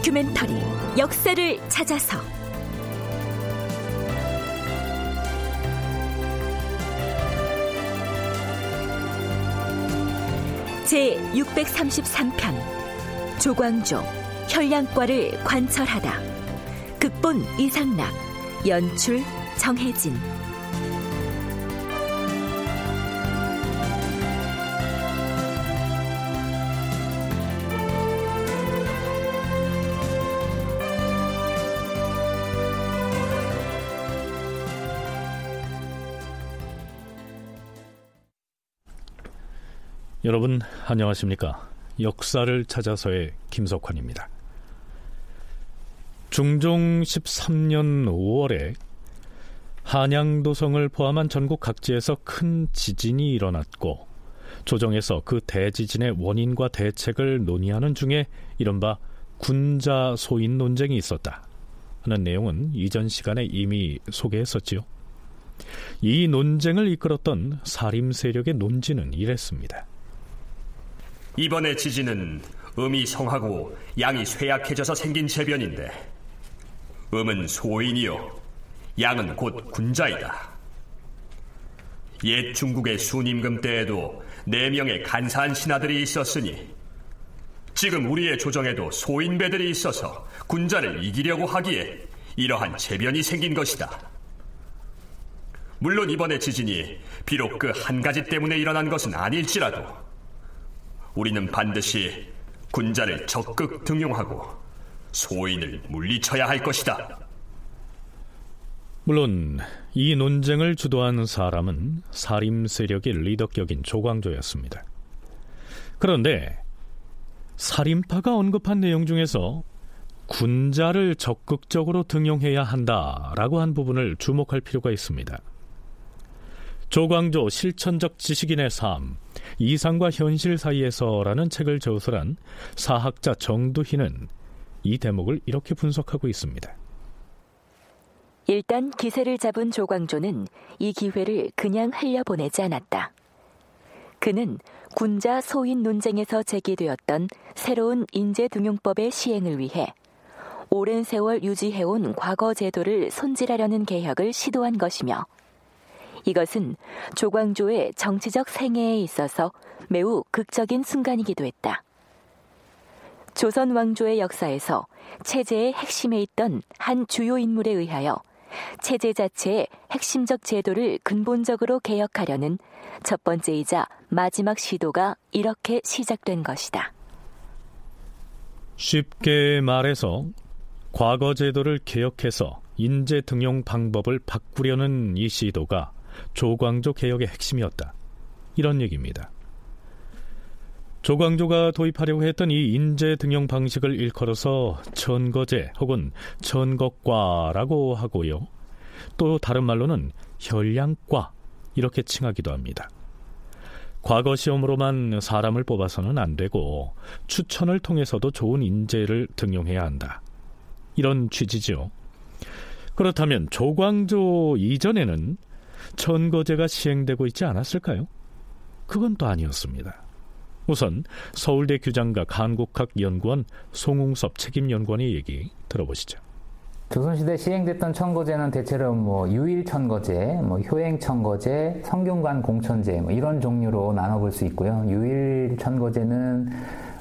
다큐멘터리 역사를 찾아서. 제 633편 조광조 혈량과를 관철하다. 극본 이상락 연출 정혜진 여러분 안녕하십니까? 역사를 찾아서의 김석환입니다. 중종 13년 5월에 한양도성을 포함한 전국 각지에서 큰 지진이 일어났고 조정에서 그 대지진의 원인과 대책을 논의하는 중에 이른바 군자 소인 논쟁이 있었다 하는 내용은 이전 시간에 이미 소개했었지요. 이 논쟁을 이끌었던 사림 세력의 논지는 이랬습니다. 이번의 지진은 음이 성하고 양이 쇠약해져서 생긴 재변인데 음은 소인이요 양은 곧 군자이다. 옛 중국의 순임금 때에도 네 명의 간사한 신하들이 있었으니 지금 우리의 조정에도 소인배들이 있어서 군자를 이기려고 하기에 이러한 재변이 생긴 것이다. 물론 이번의 지진이 비록 그 한 가지 때문에 일어난 것은 아닐지라도 우리는 반드시 군자를 적극 등용하고 소인을 물리쳐야 할 것이다. 물론 이 논쟁을 주도한 사람은 사림 세력의 리더격인 조광조였습니다. 그런데 살인파가 언급한 내용 중에서 군자를 적극적으로 등용해야 한다라고 한 부분을 주목할 필요가 있습니다. 조광조 실천적 지식인의 삶, 이상과 현실 사이에서라는 책을 저술한 사학자 정두희는 이 대목을 이렇게 분석하고 있습니다. 일단 기세를 잡은 조광조는 이 기회를 그냥 흘려보내지 않았다. 그는 군자 소인 논쟁에서 제기되었던 새로운 인재등용법의 시행을 위해 오랜 세월 유지해온 과거 제도를 손질하려는 개혁을 시도한 것이며 이것은 조광조의 정치적 생애에 있어서 매우 극적인 순간이기도 했다. 조선 왕조의 역사에서 체제의 핵심에 있던 한 주요 인물에 의하여 체제 자체의 핵심적 제도를 근본적으로 개혁하려는 첫 번째이자 마지막 시도가 이렇게 시작된 것이다. 쉽게 말해서 과거 제도를 개혁해서 인재 등용 방법을 바꾸려는 이 시도가 조광조 개혁의 핵심이었다. 이런 얘기입니다. 조광조가 도입하려고 했던 이 인재 등용 방식을 일컬어서 천거제 혹은 천거과라고 하고요. 또 다른 말로는 혈량과 이렇게 칭하기도 합니다. 과거 시험으로만 사람을 뽑아서는 안 되고 추천을 통해서도 좋은 인재를 등용해야 한다. 이런 취지죠. 그렇다면 조광조 이전에는 천거제가 시행되고 있지 않았을까요? 그건 또 아니었습니다. 우선 서울대 규장과 한국학 연구원 송웅섭 책임연구원의 얘기 들어보시죠. 조선시대 시행됐던 천거제는 대체로 뭐 유일천거제, 뭐 효행천거제, 성균관 공천제 뭐 이런 종류로 나눠볼 수 있고요. 유일천거제는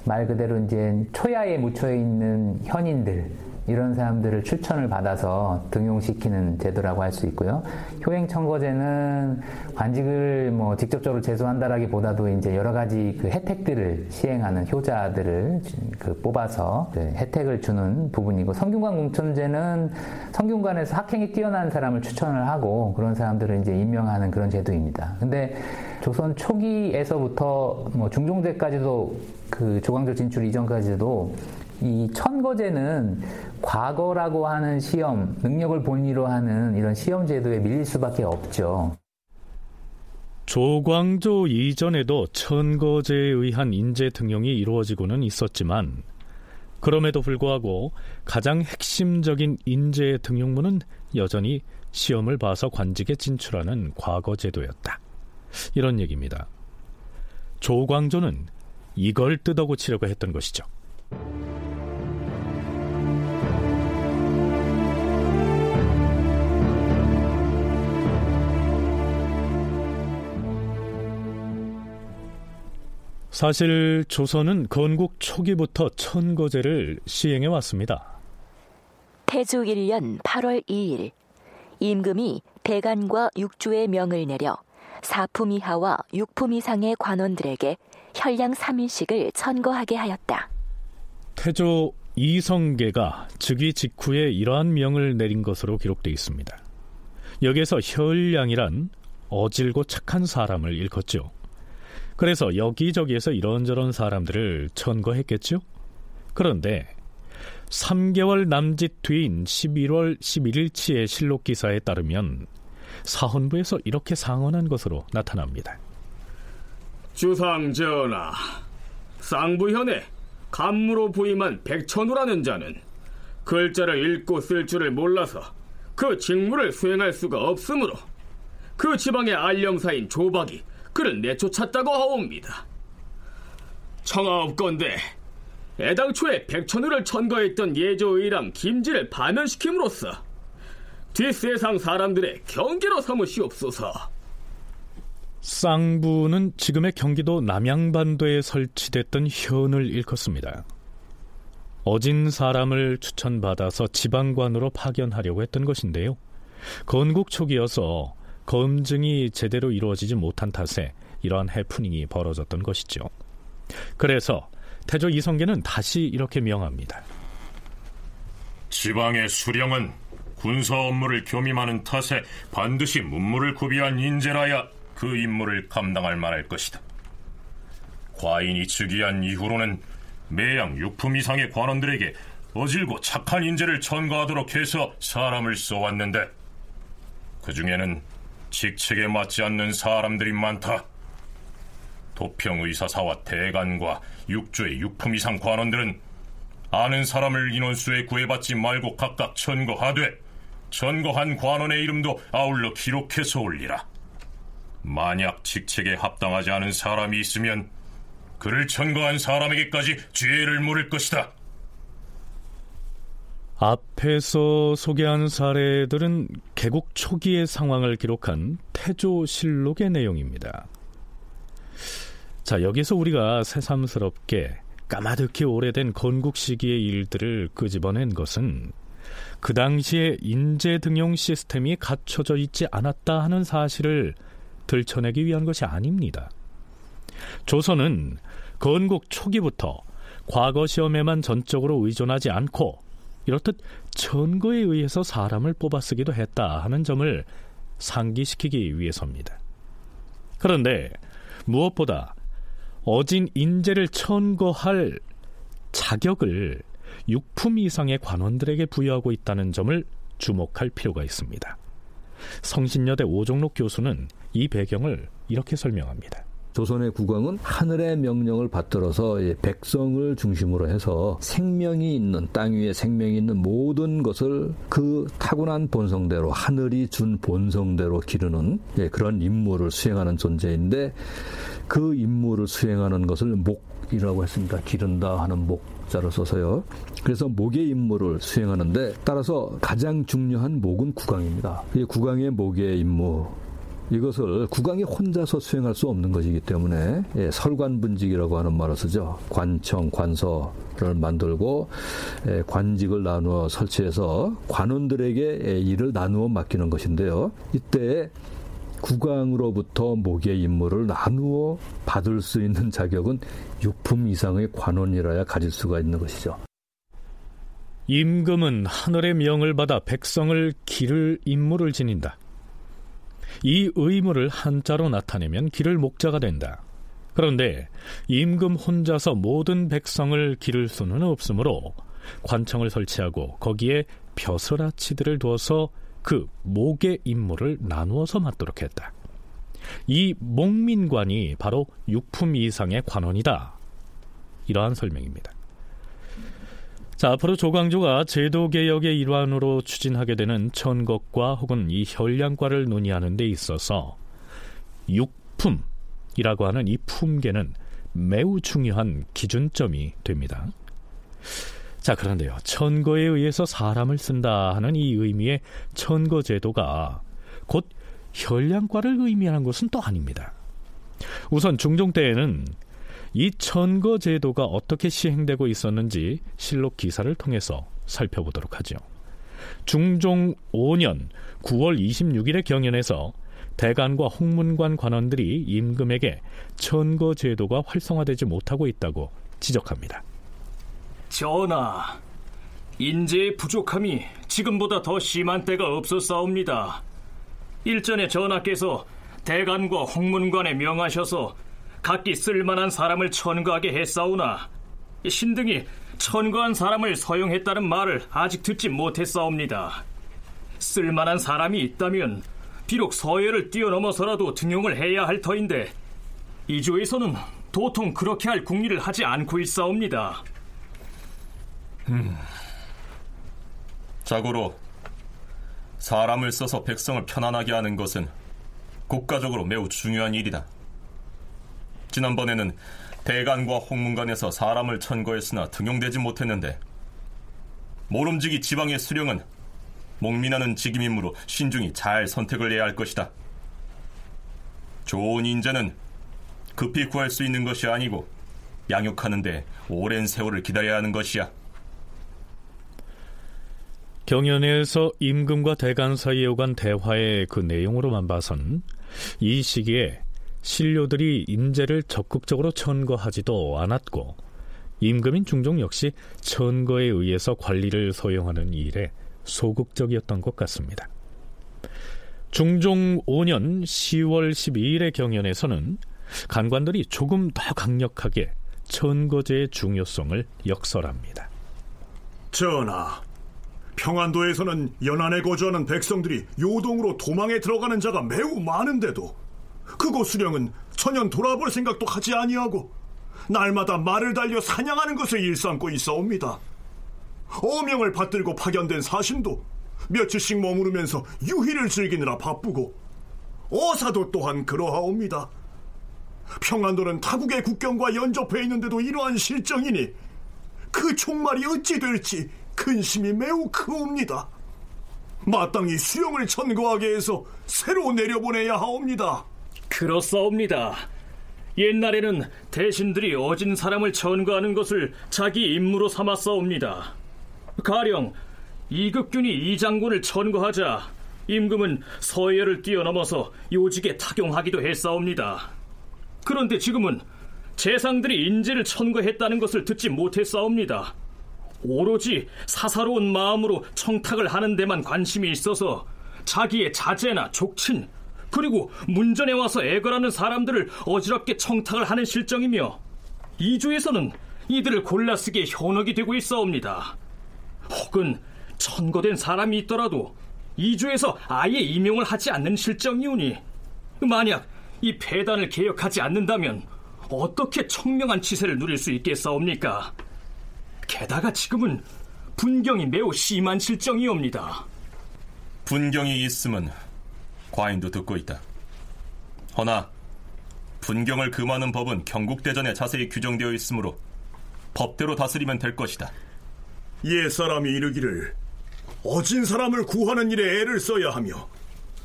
말 그대로 이제 초야에 묻혀 있는 현인들 이런 사람들을 추천을 받아서 등용시키는 제도라고 할 수 있고요. 효행청거제는 관직을 뭐 직접적으로 제소한다라기보다도 이제 여러 가지 그 혜택들을 시행하는 효자들을 그 뽑아서 그 혜택을 주는 부분이고 성균관 공천제는 성균관에서 학행이 뛰어난 사람을 추천을 하고 그런 사람들을 이제 임명하는 그런 제도입니다. 근데 조선 초기에서부터 뭐 중종제까지도 그 조광조 진출 이전까지도 이 천거제는 과거라고 하는 시험, 능력을 본위로 하는 이런 시험 제도에 밀릴 수밖에 없죠. 조광조 이전에도 천거제에 의한 인재 등용이 이루어지고는 있었지만 그럼에도 불구하고 가장 핵심적인 인재 등용문은 여전히 시험을 봐서 관직에 진출하는 과거 제도였다. 이런 얘기입니다. 조광조는 이걸 뜯어고치려고 했던 것이죠. 사실 조선은 건국 초기부터 천거제를 시행해 왔습니다. 태조 1년 8월 2일 임금이 대간과 육주의 명을 내려 사품 이하와 육품 이상의 관원들에게 현량 3일씩을 천거하게 하였다. 태조 이성계가 즉위 직후에 이러한 명을 내린 것으로 기록되어 있습니다. 여기에서 현량이란 어질고 착한 사람을 일컫죠. 그래서 여기저기에서 이런저런 사람들을 천거했겠죠? 그런데 3개월 남짓 뒤인 11월 11일치의 실록 기사에 따르면 사헌부에서 이렇게 상언한 것으로 나타납니다. 주상 전하, 쌍부현에 간무로 부임한 백천우라는 자는 글자를 읽고 쓸 줄을 몰라서 그 직무를 수행할 수가 없으므로 그 지방의 알령사인 조박이 그를 내쫓았다고 하옵니다. 청하옵건대 애당초에 백천우를 천거했던 예조의랑 김지를 반면시킴으로써 뒷세상 사람들의 경계로 삼으시옵소서. 쌍부는 지금의 경기도 남양반도에 설치됐던 현을 일컫습니다. 어진 사람을 추천받아서 지방관으로 파견하려고 했던 것인데요. 건국 초기여서 검증이 제대로 이루어지지 못한 탓에 이러한 해프닝이 벌어졌던 것이죠. 그래서 태조 이성계는 다시 이렇게 명합니다. 지방의 수령은 군사 업무를 겸임하는 탓에 반드시 문무를 구비한 인재라야 그 임무를 감당할 만할 것이다. 과인이 즉위한 이후로는 매양 육품 이상의 관원들에게 어질고 착한 인재를 천거하도록 해서 사람을 써왔는데 그 중에는 직책에 맞지 않는 사람들이 많다. 도평의사사와 대간과 육조의 육품 이상 관원들은 아는 사람을 인원수에 구해받지 말고 각각 천거하되 천거한 관원의 이름도 아울러 기록해서 올리라. 만약 직책에 합당하지 않은 사람이 있으면 그를 천거한 사람에게까지 죄를 물을 것이다. 앞에서 소개한 사례들은 개국 초기의 상황을 기록한 태조실록의 내용입니다. 자, 여기서 우리가 새삼스럽게 까마득히 오래된 건국 시기의 일들을 끄집어낸 것은 그 당시에 인재 등용 시스템이 갖춰져 있지 않았다 하는 사실을 들춰내기 위한 것이 아닙니다. 조선은 건국 초기부터 과거 시험에만 전적으로 의존하지 않고 이렇듯 천거에 의해서 사람을 뽑아 쓰기도 했다 하는 점을 상기시키기 위해서입니다. 그런데 무엇보다 어진 인재를 천거할 자격을 육품 이상의 관원들에게 부여하고 있다는 점을 주목할 필요가 있습니다. 성신여대 오종록 교수는 이 배경을 이렇게 설명합니다. 조선의 국왕은 하늘의 명령을 받들어서 백성을 중심으로 해서 생명이 있는 땅 위에 생명이 있는 모든 것을 그 타고난 본성대로 하늘이 준 본성대로 기르는 그런 임무를 수행하는 존재인데 그 임무를 수행하는 것을 목이라고 했습니다. 기른다 하는 목 자로 써서요. 그래서 목의 임무를 수행하는데 따라서 가장 중요한 목은 국왕입니다. 이 국왕의 목의 임무 이것을 국왕이 혼자서 수행할 수 없는 것이기 때문에 예, 설관분직이라고 하는 말을 쓰죠. 관청, 관서를 만들고 예, 관직을 나누어 설치해서 관원들에게 예, 일을 나누어 맡기는 것인데요. 이때 국왕으로부터 목의 임무를 나누어 받을 수 있는 자격은 육품 이상의 관원이라야 가질 수가 있는 것이죠. 임금은 하늘의 명을 받아 백성을 기를 임무를 지닌다. 이 의무를 한자로 나타내면 길을 목자가 된다. 그런데 임금 혼자서 모든 백성을 기를 수는 없으므로 관청을 설치하고 거기에 벼슬아치들을 두어서 그 목의 임무를 나누어서 맡도록 했다. 이 목민관이 바로 육품 이상의 관원이다. 이러한 설명입니다. 자, 앞으로 조광조가 제도 개혁의 일환으로 추진하게 되는 천것과 혹은 이 혈량과를 논의하는 데 있어서 육품이라고 하는 이 품계는 매우 중요한 기준점이 됩니다. 자, 그런데요. 천거에 의해서 사람을 쓴다 하는 이 의미의 천거 제도가 곧 혈량과를 의미하는 것은 또 아닙니다. 우선 중종 때에는 이 천거 제도가 어떻게 시행되고 있었는지 실록 기사를 통해서 살펴보도록 하죠. 중종 5년 9월 26일의 경연에서 대관과 홍문관 관원들이 임금에게 천거 제도가 활성화되지 못하고 있다고 지적합니다. 전하, 인재의 부족함이 지금보다 더 심한 때가 없었사옵니다. 일전에 전하께서 대관과 홍문관에 명하셔서 각기 쓸만한 사람을 천거하게 했사오나 신등이 천거한 사람을 서용했다는 말을 아직 듣지 못했사옵니다. 쓸만한 사람이 있다면 비록 서예를 뛰어넘어서라도 등용을 해야 할 터인데 이조에서는 도통 그렇게 할 궁리를 하지 않고 있사옵니다. 음. 자고로 사람을 써서 백성을 편안하게 하는 것은 국가적으로 매우 중요한 일이다. 지난번에는 대관과 홍문관에서 사람을 천거했으나 등용되지 못했는데 모름지기 지방의 수령은 목민하는 직임이므로 신중히 잘 선택을 해야 할 것이다. 좋은 인재는 급히 구할 수 있는 것이 아니고 양육하는데 오랜 세월을 기다려야 하는 것이야. 경연에서 임금과 대간 사이에 오간 대화의 그 내용으로만 봐선 이 시기에 신료들이 인재를 적극적으로 천거하지도 않았고 임금인 중종 역시 천거에 의해서 관리를 소용하는 일에 소극적이었던 것 같습니다. 중종 5년 10월 12일의 경연에서는 간관들이 조금 더 강력하게 천거제의 중요성을 역설합니다. 전하, 평안도에서는 연안에 거주하는 백성들이 요동으로 도망에 들어가는 자가 매우 많은데도 그곳 수령은 전혀 돌아볼 생각도 하지 아니하고 날마다 말을 달려 사냥하는 것을 일삼고 있어옵니다. 어명을 받들고 파견된 사신도 며칠씩 머무르면서 유희를 즐기느라 바쁘고 어사도 또한 그러하옵니다. 평안도는 타국의 국경과 연접해 있는데도 이러한 실정이니 그 종말이 어찌 될지 근심이 매우 크옵니다. 마땅히 수령을 천거하게 해서 새로 내려보내야 하옵니다. 그렇사옵니다. 옛날에는 대신들이 어진 사람을 천거하는 것을 자기 임무로 삼았사옵니다. 가령 이극균이 이 장군을 천거하자 임금은 서예를 뛰어넘어서 요직에 타경하기도 했사옵니다. 그런데 지금은 재상들이 인재를 천거했다는 것을 듣지 못했사옵니다. 오로지 사사로운 마음으로 청탁을 하는 데만 관심이 있어서 자기의 자제나 족친 그리고 문전에 와서 애걸하는 사람들을 어지럽게 청탁을 하는 실정이며 이주에서는 이들을 골라 쓰기에 현혹이 되고 있어옵니다. 혹은 천거된 사람이 있더라도 이주에서 아예 임용을 하지 않는 실정이오니 만약 이 폐단을 개혁하지 않는다면 어떻게 청명한 치세를 누릴 수 있겠사옵니까? 게다가 지금은 분경이 매우 심한 실정이옵니다. 분경이 있으면 과인도 듣고 있다. 허나 분경을 금하는 법은 경국대전에 자세히 규정되어 있으므로 법대로 다스리면 될 것이다. 옛사람이 이르기를 어진 사람을 구하는 일에 애를 써야 하며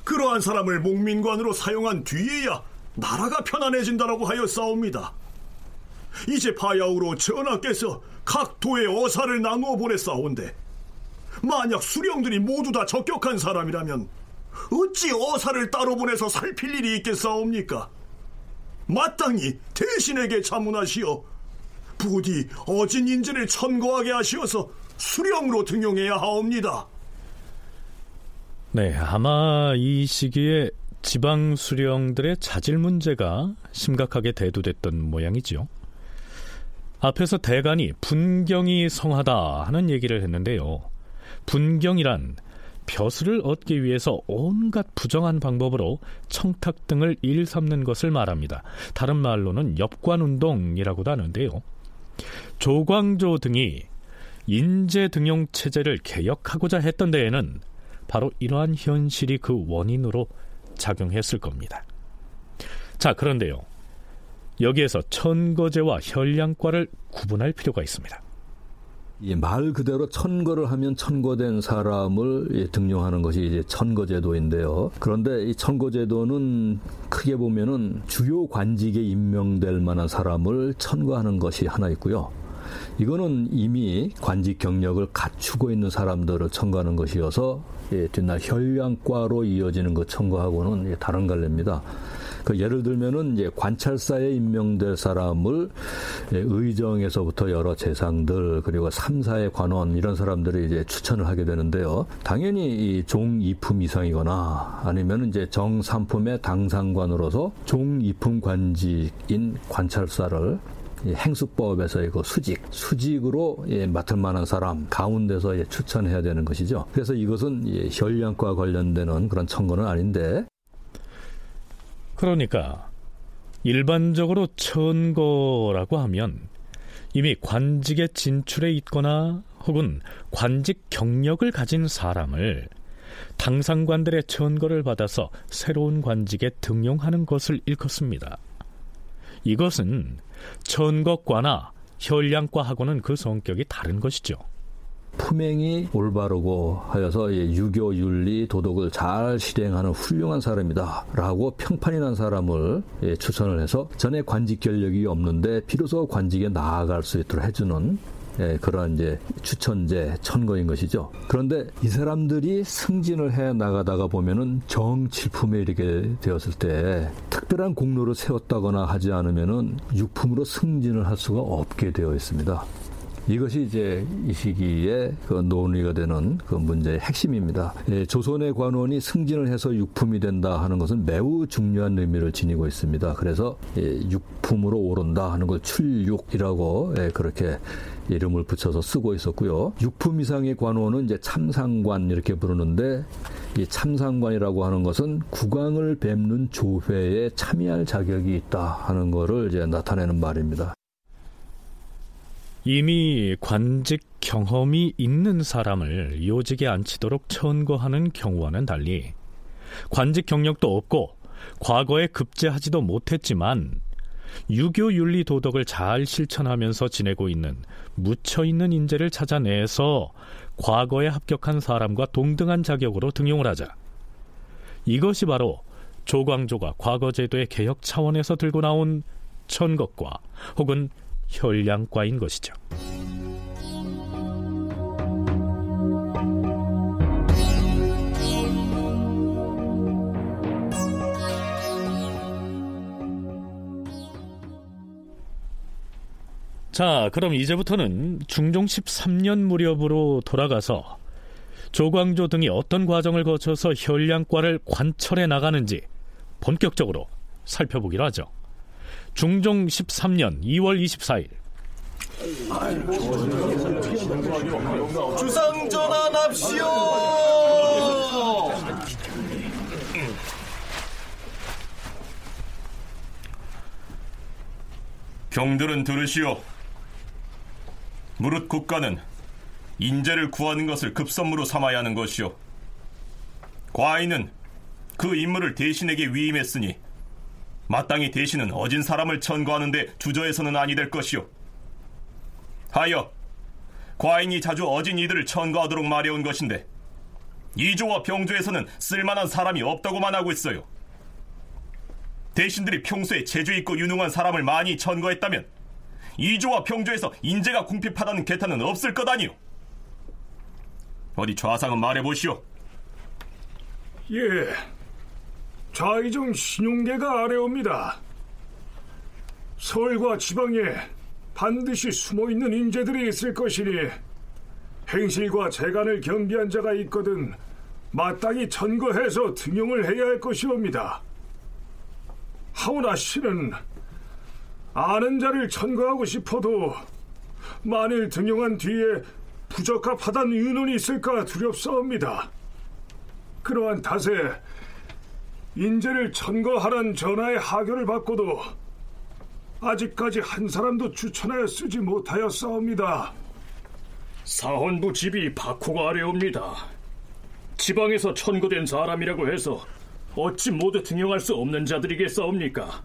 그러한 사람을 목민관으로 사용한 뒤에야 나라가 편안해진다라고 하여 싸웁니다. 이제 파야우로 전하께서 각 도의 어사를 나누어 보냈사온데 만약 수령들이 모두 다 적격한 사람이라면 어찌 어사를 따로 보내서 살필 일이 있겠사옵니까? 마땅히 대신에게 자문하시어 부디 어진 인재를 천거하게 하시어서 수령으로 등용해야 하옵니다. 네, 아마 이 시기에 지방 수령들의 자질 문제가 심각하게 대두됐던 모양이지요. 앞에서 대간이 분경이 성하다 하는 얘기를 했는데요. 분경이란 벼슬을 얻기 위해서 온갖 부정한 방법으로 청탁 등을 일삼는 것을 말합니다. 다른 말로는 엽관운동이라고도 하는데요. 조광조 등이 인재 등용 체제를 개혁하고자 했던 데에는 바로 이러한 현실이 그 원인으로 작용했을 겁니다. 자, 그런데요. 여기에서 천거제와 혈량과를 구분할 필요가 있습니다. 말 그대로 천거를 하면 천거된 사람을 등용하는 것이 이제 천거제도인데요. 그런데 이 천거제도는 크게 보면은 주요 관직에 임명될 만한 사람을 천거하는 것이 하나 있고요. 이거는 이미 관직 경력을 갖추고 있는 사람들을 청구하는 것이어서 예, 뒷날 혈량과로 이어지는 것 청구하고는 예, 다른 갈래입니다. 그 예를 들면은 이제 관찰사에 임명될 사람을 예, 의정에서부터 여러 재상들 그리고 삼사의 관원 이런 사람들이 이제 추천을 하게 되는데요. 당연히 이 종이품 이상이거나 아니면 이제 정삼품의 당상관으로서 종이품 관직인 관찰사를 행수법에서 이거 수직, 수직으로 예, 맡을 만한 사람 가운데서 예, 추천해야 되는 것이죠. 그래서 이것은 예, 혈량과 관련되는 그런 청구는 아닌데. 그러니까 일반적으로 천거라고 하면 이미 관직에 진출해 있거나 혹은 관직 경력을 가진 사람을 당상관들의 천거를 받아서 새로운 관직에 등용하는 것을 일컫습니다. 이것은 천것과나 혈량과하고는 그 성격이 다른 것이죠. 품행이 올바르고 하여서 유교 윤리 도덕을 잘 실행하는 훌륭한 사람이다라고 평판이 난 사람을 추천을 해서 전에 관직 결력이 없는데 비로소 관직에 나아갈 수 있도록 해주는 예, 그러한 이제 추천제 천거인 것이죠. 그런데 이 사람들이 승진을 해 나가다가 보면은 정칠품에 이르게 되었을 때 특별한 공로를 세웠다거나 하지 않으면은 육품으로 승진을 할 수가 없게 되어 있습니다. 이것이 이제 이 시기에 그 논의가 되는 그 문제의 핵심입니다. 예, 조선의 관원이 승진을 해서 육품이 된다 하는 것은 매우 중요한 의미를 지니고 있습니다. 그래서 예, 육품으로 오른다 하는 걸 출육이라고 예, 그렇게 이름을 붙여서 쓰고 있었고요. 육품 이상의 관원은 이제 참상관 이렇게 부르는데 이 참상관이라고 하는 것은 국왕을 뵙는 조회에 참여할 자격이 있다 하는 것을 이제 나타내는 말입니다. 이미 관직 경험이 있는 사람을 요직에 앉히도록 천거하는 경우와는 달리 관직 경력도 없고 과거에 급제하지도 못했지만 유교 윤리 도덕을 잘 실천하면서 지내고 있는 묻혀 있는 인재를 찾아내서 과거에 합격한 사람과 동등한 자격으로 등용을 하자. 이것이 바로 조광조가 과거 제도의 개혁 차원에서 들고 나온 천것과 혹은 혈량과인 것이죠. 자, 그럼 이제부터는 중종 13년 무렵으로 돌아가서 조광조 등이 어떤 과정을 거쳐서 혈량과를 관철해 나가는지 본격적으로 살펴보기로 하죠. 중종 13년 2월 24일 주상 전환합시오. 경들은 들으시오. 무릇 국가는 인재를 구하는 것을 급선무로 삼아야 하는 것이오. 과인은 그 임무를 대신에게 위임했으니 마땅히 대신은 어진 사람을 천거하는데 주저해서는 아니 될 것이오. 하여 과인이 자주 어진 이들을 천거하도록 말해온 것인데 이조와 병조에서는 쓸만한 사람이 없다고만 하고 있어요. 대신들이 평소에 재주 있고 유능한 사람을 많이 천거했다면 이조와 평조에서 인재가 궁핍하다는 개탄은 없을 것 아니오. 어디 좌상은 말해보시오. 예, 좌이정 신용계가 아래옵니다. 서울과 지방에 반드시 숨어있는 인재들이 있을 것이니 행실과 재간을 겸비한 자가 있거든 마땅히 천거해서 등용을 해야 할 것이옵니다. 하오나 씨는 아는 자를 천거하고 싶어도 만일 등용한 뒤에 부적합하단 의논이 있을까 두렵사옵니다. 그러한 탓에 인재를 천거하란 전하의 하교를 받고도 아직까지 한 사람도 추천하여 쓰지 못하였사옵니다. 사헌부 집이 박호가 아래옵니다. 지방에서 천거된 사람이라고 해서 어찌 모두 등용할 수 없는 자들이겠사옵니까?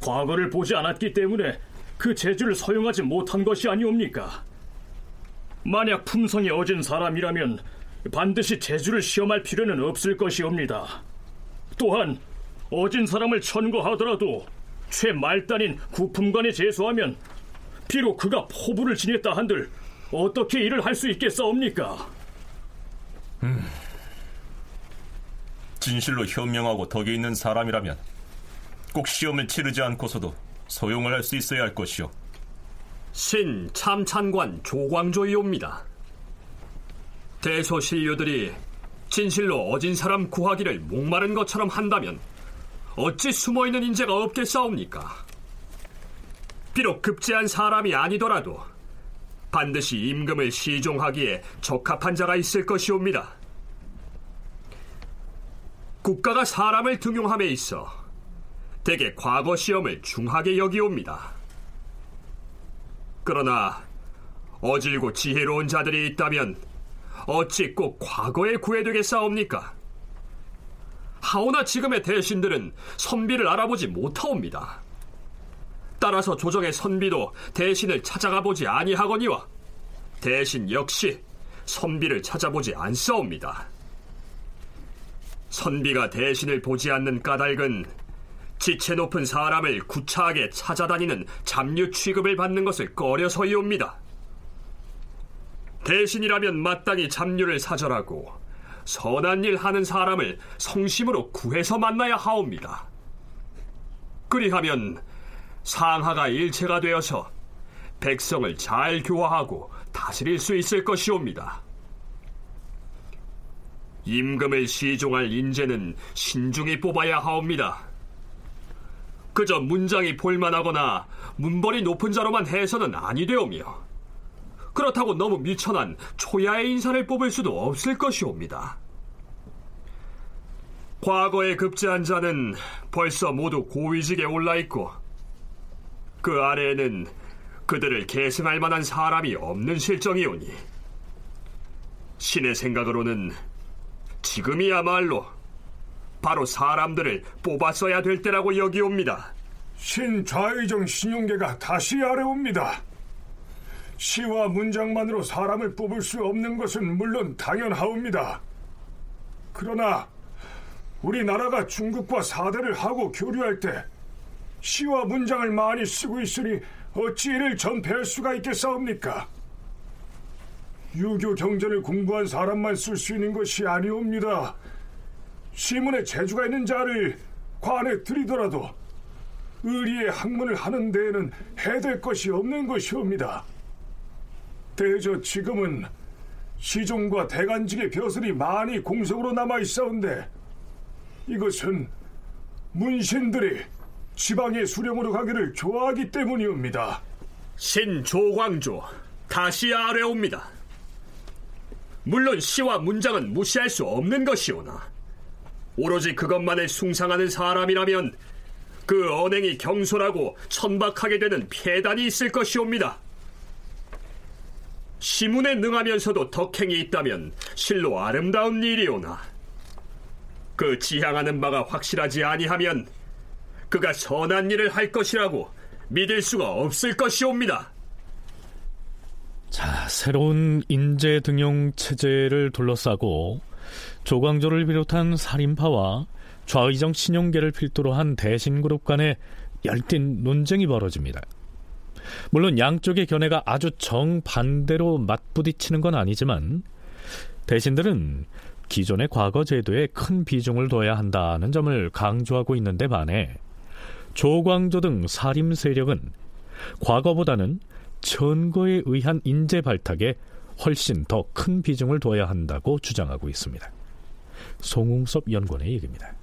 과거를 보지 않았기 때문에 그 재주를 서용하지 못한 것이 아니옵니까? 만약 품성이 어진 사람이라면 반드시 재주를 시험할 필요는 없을 것이옵니다. 또한 어진 사람을 천거하더라도 최말단인 구품관에 제소하면 비록 그가 포부를 지냈다 한들 어떻게 일을 할 수 있겠사옵니까? 음, 진실로 현명하고 덕이 있는 사람이라면 꼭 시험을 치르지 않고서도 소용을 할 수 있어야 할 것이오. 신 참찬관 조광조이옵니다. 대소신료들이 진실로 어진 사람 구하기를 목마른 것처럼 한다면 어찌 숨어있는 인재가 없겠사옵니까? 비록 급제한 사람이 아니더라도 반드시 임금을 시종하기에 적합한 자가 있을 것이옵니다. 국가가 사람을 등용함에 있어 대개 과거 시험을 중하게 여기옵니다. 그러나 어질고 지혜로운 자들이 있다면 어찌 꼭 과거에 구해되겠사옵니까? 하오나 지금의 대신들은 선비를 알아보지 못하옵니다. 따라서 조정의 선비도 대신을 찾아가 보지 아니하거니와 대신 역시 선비를 찾아보지 않사옵니다. 선비가 대신을 보지 않는 까닭은 지체 높은 사람을 구차하게 찾아다니는 잡류 취급을 받는 것을 꺼려서이옵니다. 대신이라면 마땅히 잡류를 사절하고 선한 일 하는 사람을 성심으로 구해서 만나야 하옵니다. 그리하면 상하가 일체가 되어서 백성을 잘 교화하고 다스릴 수 있을 것이옵니다. 임금을 시종할 인재는 신중히 뽑아야 하옵니다. 그저 문장이 볼만하거나 문벌이 높은 자로만 해서는 아니 되오며 그렇다고 너무 미천한 초야의 인사를 뽑을 수도 없을 것이옵니다. 과거에 급제한 자는 벌써 모두 고위직에 올라 있고 그 아래에는 그들을 계승할 만한 사람이 없는 실정이오니 신의 생각으로는 지금이야말로 바로 사람들을 뽑았어야 될 때라고 여기옵니다. 신좌의정 신용계가 다시 아래옵니다. 시와 문장만으로 사람을 뽑을 수 없는 것은 물론 당연하옵니다. 그러나 우리나라가 중국과 사대를 하고 교류할 때 시와 문장을 많이 쓰고 있으니 어찌 이를 전폐할 수가 있겠사옵니까? 유교 경전을 공부한 사람만 쓸 수 있는 것이 아니옵니다. 시문에 재주가 있는 자를 관에 들이더라도 의리의 학문을 하는 데에는 해될 것이 없는 것이옵니다. 대저 지금은 시종과 대간직의 벼슬이 많이 공석으로 남아 있사온데 이것은 문신들이 지방의 수령으로 가기를 좋아하기 때문이옵니다. 신조광조 다시 아뢰옵니다. 물론 시와 문장은 무시할 수 없는 것이오나 오로지 그것만을 숭상하는 사람이라면 그 언행이 경솔하고 천박하게 되는 폐단이 있을 것이옵니다. 시문에 능하면서도 덕행이 있다면 실로 아름다운 일이오나 그 지향하는 바가 확실하지 아니하면 그가 선한 일을 할 것이라고 믿을 수가 없을 것이옵니다. 자, 새로운 인재 등용 체제를 둘러싸고 조광조를 비롯한 살인파와 좌의정 신용계를 필두로 한 대신그룹 간의 열띤 논쟁이 벌어집니다. 물론 양쪽의 견해가 아주 정반대로 맞부딪히는 건 아니지만 대신들은 기존의 과거 제도에 큰 비중을 둬야 한다는 점을 강조하고 있는데 반해 조광조 등 사림 세력은 과거보다는 천거에 의한 인재 발탁에 훨씬 더 큰 비중을 둬야 한다고 주장하고 있습니다. 송웅섭 연구원의 얘기입니다.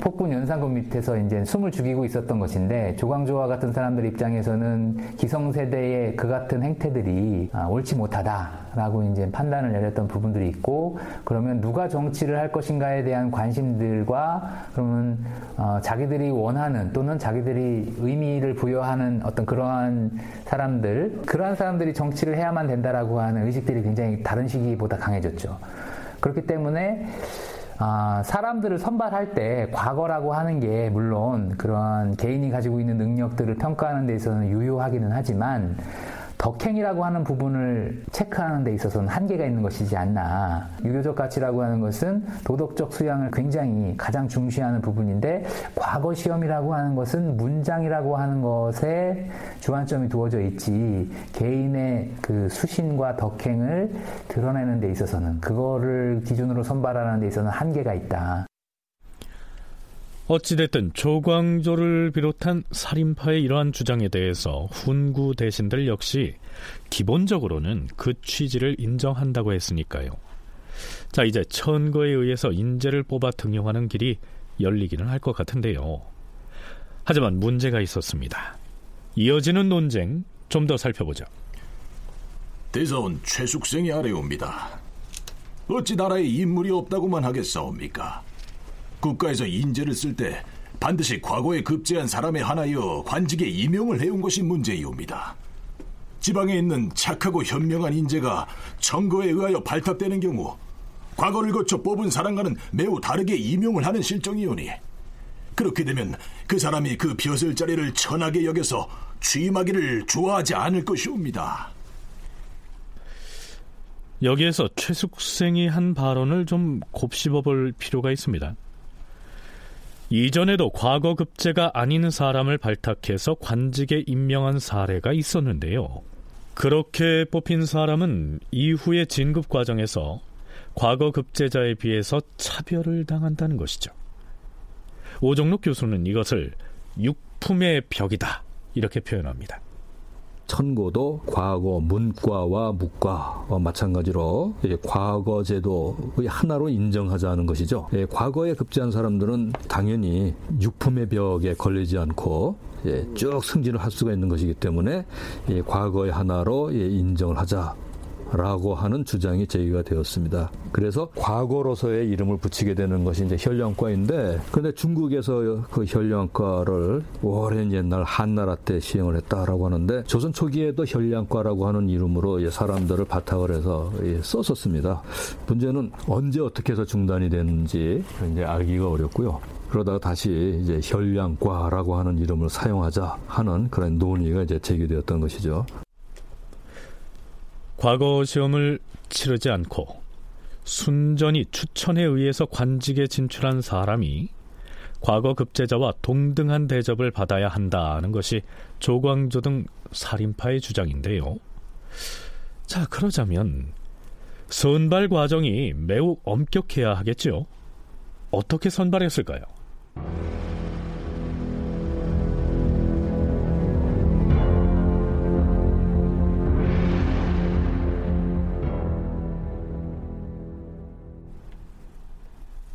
폭군 연산군 밑에서 이제 숨을 죽이고 있었던 것인데 조광조와 같은 사람들 입장에서는 기성세대의 그 같은 행태들이 아, 옳지 못하다라고 이제 판단을 내렸던 부분들이 있고 그러면 누가 정치를 할 것인가에 대한 관심들과 그러면 어, 자기들이 원하는 또는 자기들이 의미를 부여하는 어떤 그러한 사람들 그러한 사람들이 정치를 해야만 된다라고 하는 의식들이 굉장히 다른 시기보다 강해졌죠. 그렇기 때문에 아, 사람들을 선발할 때 과거라고 하는 게 물론 그런 개인이 가지고 있는 능력들을 평가하는 데 있어서는 유효하기는 하지만 덕행이라고 하는 부분을 체크하는 데 있어서는 한계가 있는 것이지 않나. 유교적 가치라고 하는 것은 도덕적 수양을 굉장히 가장 중시하는 부분인데 과거 시험이라고 하는 것은 문장이라고 하는 것에 주안점이 두어져 있지 개인의 그 수신과 덕행을 드러내는 데 있어서는 그거를 기준으로 선발하는 데 있어서는 한계가 있다. 어찌됐든 조광조를 비롯한 살인파의 이러한 주장에 대해서 훈구 대신들 역시 기본적으로는 그 취지를 인정한다고 했으니까요. 자, 이제 천거에 의해서 인재를 뽑아 등용하는 길이 열리기는 할 것 같은데요. 하지만 문제가 있었습니다. 이어지는 논쟁 좀 더 살펴보죠. 대사원 최숙생이 아래옵니다. 어찌 나라에 인물이 없다고만 하겠사옵니까? 국가에서 인재를 쓸 때 반드시 과거에 급제한 사람에 하나여 관직에 임용을 해온 것이 문제이옵니다. 지방에 있는 착하고 현명한 인재가 청거에 의하여 발탁되는 경우 과거를 거쳐 뽑은 사람과는 매우 다르게 임용을 하는 실정이오니 그렇게 되면 그 사람이 그 벼슬 자리를 천하게 여겨서 취임하기를 좋아하지 않을 것이옵니다. 여기에서 최숙생이 한 발언을 좀 곱씹어 볼 필요가 있습니다. 이전에도 과거 급제가 아닌 사람을 발탁해서 관직에 임명한 사례가 있었는데요. 그렇게 뽑힌 사람은 이후의 진급 과정에서 과거 급제자에 비해서 차별을 당한다는 것이죠. 오종록 교수는 이것을 육품의 벽이다 이렇게 표현합니다. 천고도 과거 문과와 무과와 어, 마찬가지로 과거 제도의 하나로 인정하자는 것이죠. 예, 과거에 급제한 사람들은 당연히 육품의 벽에 걸리지 않고 예, 쭉 승진을 할 수가 있는 것이기 때문에 과거의 하나로 예, 인정을 하자. 라고 하는 주장이 제기가 되었습니다. 그래서 과거로서의 이름을 붙이게 되는 것이 이제 혈령과인데, 근데 중국에서 그 혈령과를 오랜 옛날 한나라 때 시행을 했다라고 하는데, 조선 초기에도 혈령과라고 하는 이름으로 사람들을 바탕을 해서 썼었습니다. 문제는 언제 어떻게 해서 중단이 됐는지 이제 알기가 어렵고요. 그러다가 다시 이제 혈량과라고 하는 이름을 사용하자 하는 그런 논의가 이제 제기되었던 것이죠. 과거 시험을 치르지 않고 순전히 추천에 의해서 관직에 진출한 사람이 과거 급제자와 동등한 대접을 받아야 한다는 것이 조광조 등 살인파의 주장인데요. 자, 그러자면 선발 과정이 매우 엄격해야 하겠죠. 어떻게 선발했을까요?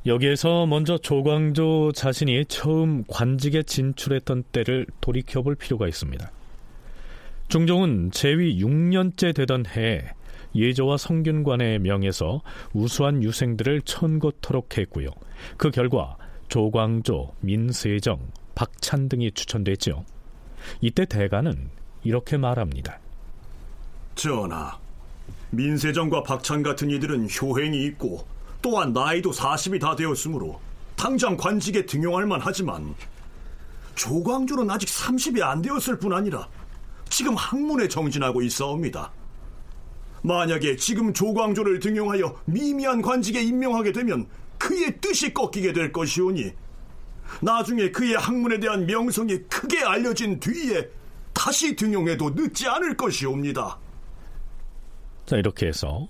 여기에서 먼저 조광조 자신이 처음 관직에 진출했던 때를 돌이켜볼 필요가 있습니다. 중종은 재위 6년째 되던 해에 예조와 성균관의 명에서 우수한 유생들을 천고토록 했고요. 그 결과 조광조, 민세정, 박찬 등이 추천됐죠. 이때 대가는 이렇게 말합니다. 전하, 민세정과 박찬 같은 이들은 효행이 있고 또한 나이도 40이 다 되었으므로 당장 관직에 등용할 만하지만 조광조는 아직 30이 안 되었을 뿐 아니라 지금 학문에 정진하고 있어옵니다. 만약에 지금 조광조를 등용하여 미미한 관직에 임명하게 되면 그의 뜻이 꺾이게 될 것이오니 나중에 그의 학문에 대한 명성이 크게 알려진 뒤에 다시 등용해도 늦지 않을 것이옵니다. 자, 이렇게 해서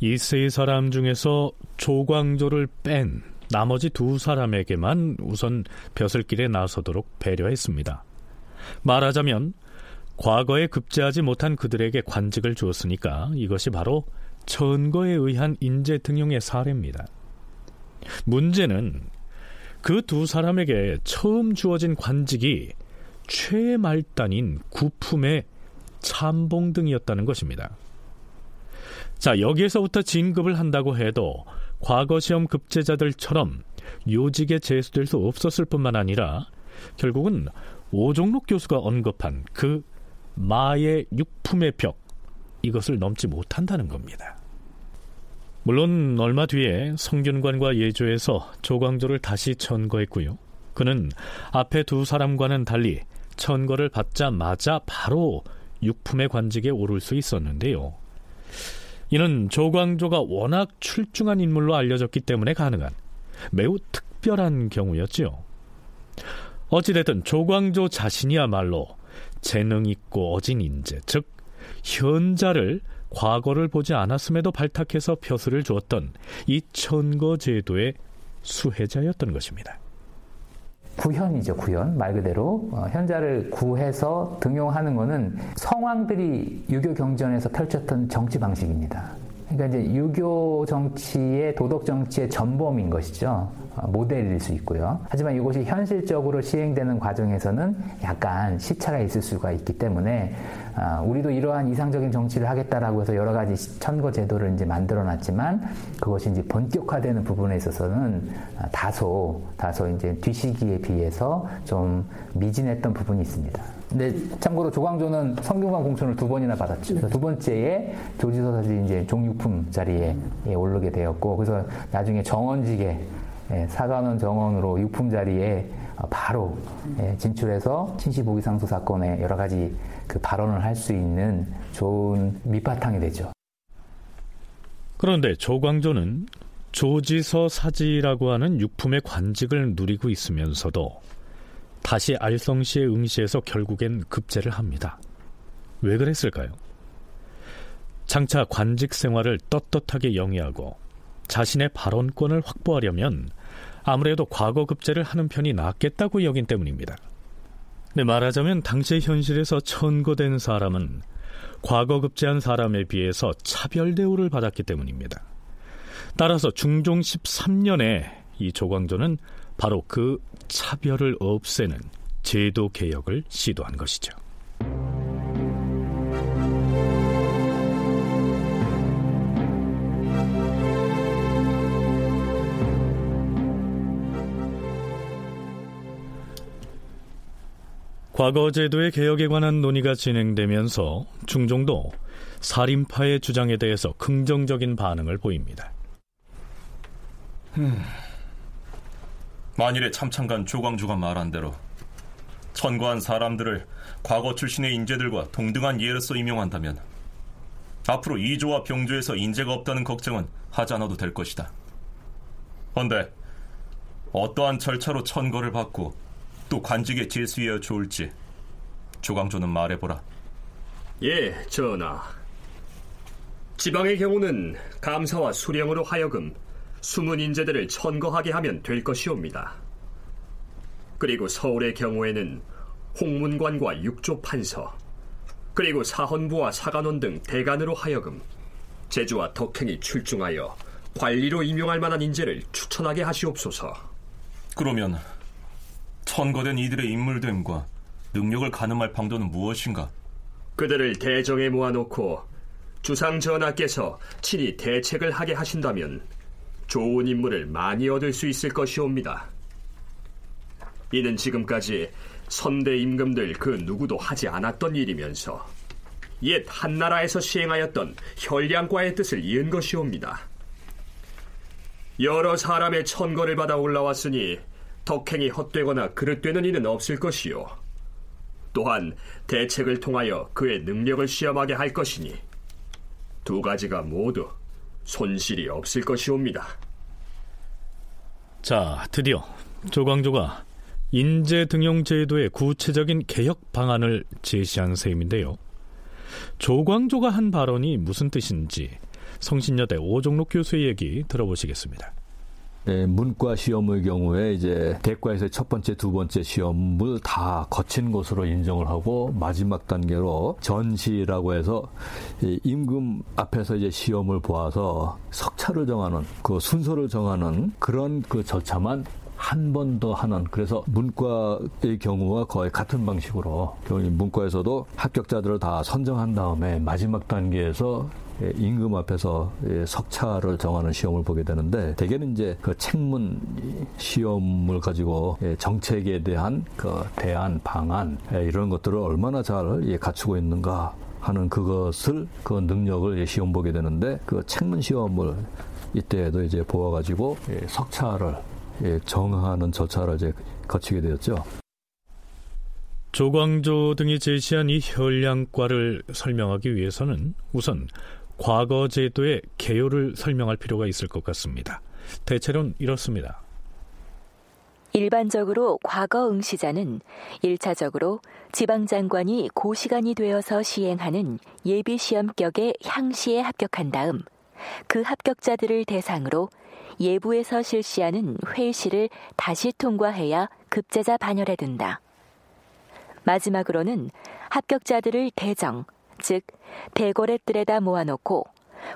이 세 사람 중에서 조광조를 뺀 나머지 두 사람에게만 우선 벼슬길에 나서도록 배려했습니다. 말하자면 과거에 급제하지 못한 그들에게 관직을 주었으니까 이것이 바로 천거에 의한 인재 등용의 사례입니다. 문제는 그 두 사람에게 처음 주어진 관직이 최말단인 구품의 참봉 등이었다는 것입니다. 자, 여기에서부터 진급을 한다고 해도 과거 시험 급제자들처럼 요직에 제수될 수 없었을 뿐만 아니라 결국은 오종록 교수가 언급한 그 마의 육품의 벽 이것을 넘지 못한다는 겁니다. 물론 얼마 뒤에 성균관과 예조에서 조광조를 다시 천거했고요. 그는 앞에 두 사람과는 달리 천거를 받자마자 바로 육품의 관직에 오를 수 있었는데요. 이는 조광조가 워낙 출중한 인물로 알려졌기 때문에 가능한 매우 특별한 경우였지요. 어찌됐든 조광조 자신이야말로 재능 있고 어진 인재, 즉 현자를 과거를 보지 않았음에도 발탁해서 벼슬을 주었던 이 천거제도의 수혜자였던 것입니다. 구현이죠, 구현. 말 그대로 어, 현자를 구해서 등용하는 것은 성왕들이 유교 경전에서 펼쳤던 정치 방식입니다. 그러니까 이제 유교 정치의 도덕 정치의 전범인 것이죠. 어, 모델일 수 있고요. 하지만 이것이 현실적으로 시행되는 과정에서는 약간 시차가 있을 수가 있기 때문에 어, 우리도 이러한 이상적인 정치를 하겠다라고 해서 여러 가지 천거 제도를 이제 만들어 놨지만 그것이 이제 본격화되는 부분에 있어서는 어, 다소 다소 이제 뒤시기에 비해서 좀 미진했던 부분이 있습니다. 근데 참고로 조광조는 성균관 공천을 두 번이나 받았죠. 두 번째에 조지서 사실이 이제 종육품 자리에 오르게 되었고, 그래서 나중에 정원직에 예, 사관원 정원으로 육품 자리에 바로 예, 진출해서 신시보기 상소 사건에 여러 가지 그 발언을 할 수 있는 좋은 밑바탕이 되죠. 그런데 조광조는 조지서 사지라고 하는 육품의 관직을 누리고 있으면서도 다시 알성시에 응시해서 결국엔 급제를 합니다. 왜 그랬을까요? 장차 관직 생활을 떳떳하게 영위하고 자신의 발언권을 확보하려면 아무래도 과거 급제를 하는 편이 낫겠다고 여긴 때문입니다. 네, 말하자면 당시의 현실에서 천거된 사람은 과거 급제한 사람에 비해서 차별 대우를 받았기 때문입니다. 따라서 중종 13년에 이 조광조는 바로 그 차별을 없애는 제도 개혁을 시도한 것이죠. 과거 제도의 개혁에 관한 논의가 진행되면서 중종도 살인파의 주장에 대해서 긍정적인 반응을 보입니다. 음. 만일에 참창간 조광조가 말한 대로 천거한 사람들을 과거 출신의 인재들과 동등한 예로서 임용한다면 앞으로 이조와 병조에서 인재가 없다는 걱정은 하지 않아도 될 것이다. 그런데 어떠한 절차로 천거를 받고 또 관직에 제수해야 좋을지 조광조는 말해보라. 예, 전하. 지방의 경우는 감사와 수령으로 하여금 숨은 인재들을 천거하게 하면 될 것이옵니다. 그리고 서울의 경우에는 홍문관과 육조 판서, 그리고 사헌부와 사관원 등 대관으로 하여금 제주와 덕행이 출중하여 관리로 임용할 만한 인재를 추천하게 하시옵소서. 그러면 천거된 이들의 인물됨과 능력을 가늠할 방도는 무엇인가? 그들을 대정에 모아놓고 주상 전하께서 친히 대책을 하게 하신다면 좋은 인물을 많이 얻을 수 있을 것이옵니다. 이는 지금까지 선대 임금들 그 누구도 하지 않았던 일이면서 옛 한나라에서 시행하였던 혈량과의 뜻을 이은 것이옵니다. 여러 사람의 천거를 받아 올라왔으니 덕행이 헛되거나 그릇되는 일은 없을 것이요. 또한 대책을 통하여 그의 능력을 시험하게 할 것이니 두 가지가 모두 손실이 없을 것이옵니다. 자, 드디어 조광조가 인재 등용 제도의 구체적인 개혁 방안을 제시한 셈인데요. 조광조가 한 발언이 무슨 뜻인지 성신여대 오종록 교수의 얘기 들어보시겠습니다. 예, 문과 시험의 경우에 이제 대과에서 첫 번째, 두 번째 시험을 다 거친 것으로 인정을 하고 마지막 단계로 전시라고 해서 임금 앞에서 이제 시험을 보아서 석차를 정하는 그 순서를 정하는 그런 그 절차만 한번더 하는 그래서 문과의 경우와 거의 같은 방식으로 문과에서도 합격자들을 다 선정한 다음에 마지막 단계에서 예, 임금 앞에서 예, 석차를 정하는 시험을 보게 되는데 대개는 이제 그 책문 시험을 가지고 예, 정책에 대한 그 대안 방안 이런 것들을 얼마나 잘 갖추고 있는가 하는 그것을 그 능력을 시험 보게 되는데 그 책문 시험을 이때에도 이제 보아가지고 석차를 정하는 절차를 이제 거치게 되었죠. 조광조 등이 제시한 이 혈량과를 설명하기 위해서는 우선 과거 제도의 개요를 설명할 필요가 있을 것 같습니다. 대체로는 이렇습니다. 일반적으로 과거 응시자는 1차적으로 지방장관이 고시간이 되어서 시행하는 예비시험격의 향시에 합격한 다음 그 합격자들을 대상으로 예부에서 실시하는 회시를 다시 통과해야 급제자 반열에 든다. 마지막으로는 합격자들을 대정, 즉 대궐의 뜰에다 모아놓고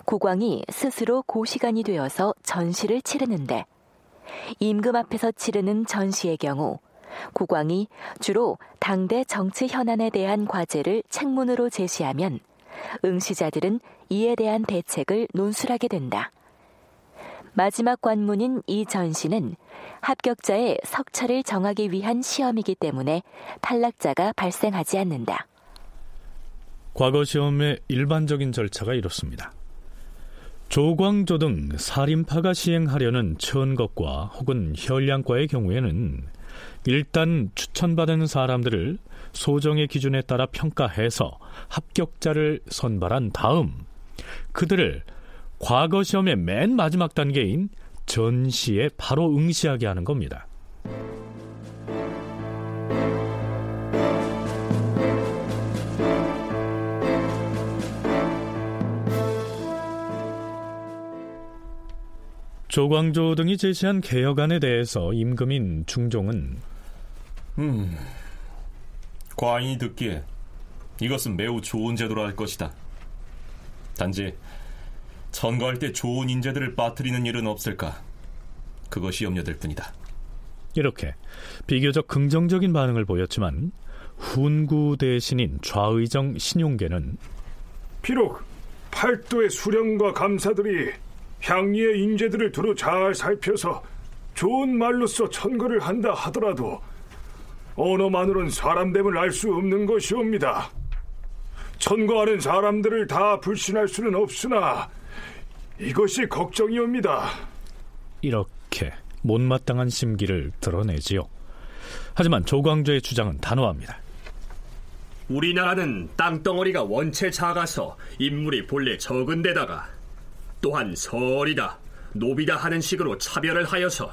국왕이 스스로 고시간이 되어서 전시를 치르는데 임금 앞에서 치르는 전시의 경우 국왕이 주로 당대 정치 현안에 대한 과제를 책문으로 제시하면 응시자들은 이에 대한 대책을 논술하게 된다. 마지막 관문인 이 전시는 합격자의 석차를 정하기 위한 시험이기 때문에 탈락자가 발생하지 않는다. 과거 시험의 일반적인 절차가 이렇습니다. 조광조 등 살인파가 시행하려는 천것과 혹은 혈량과의 경우에는 일단 추천받은 사람들을 소정의 기준에 따라 평가해서 합격자를 선발한 다음 그들을 과거 시험의 맨 마지막 단계인 전시에 바로 응시하게 하는 겁니다. 조광조 등이 제시한 개혁안에 대해서 임금인 중종은 음, 과인이 듣기에 이것은 매우 좋은 제도라 할 것이다. 단지 선거할 때 좋은 인재들을 빠뜨리는 일은 없을까? 그것이 염려될 뿐이다. 이렇게 비교적 긍정적인 반응을 보였지만 훈구 대신인 좌의정 신용계는 비록 팔도의 수령과 감사들이 향리의 인재들을 두루 잘 살펴서 좋은 말로써 천거를 한다 하더라도 언어만으론 사람됨을 알 수 없는 것이옵니다. 천거하는 사람들을 다 불신할 수는 없으나 이것이 걱정이옵니다. 이렇게 못마땅한 심기를 드러내지요. 하지만 조광조의 주장은 단호합니다. 우리나라는 땅덩어리가 원체 작아서 인물이 본래 적은 데다가 또한 설이다, 노비다 하는 식으로 차별을 하여서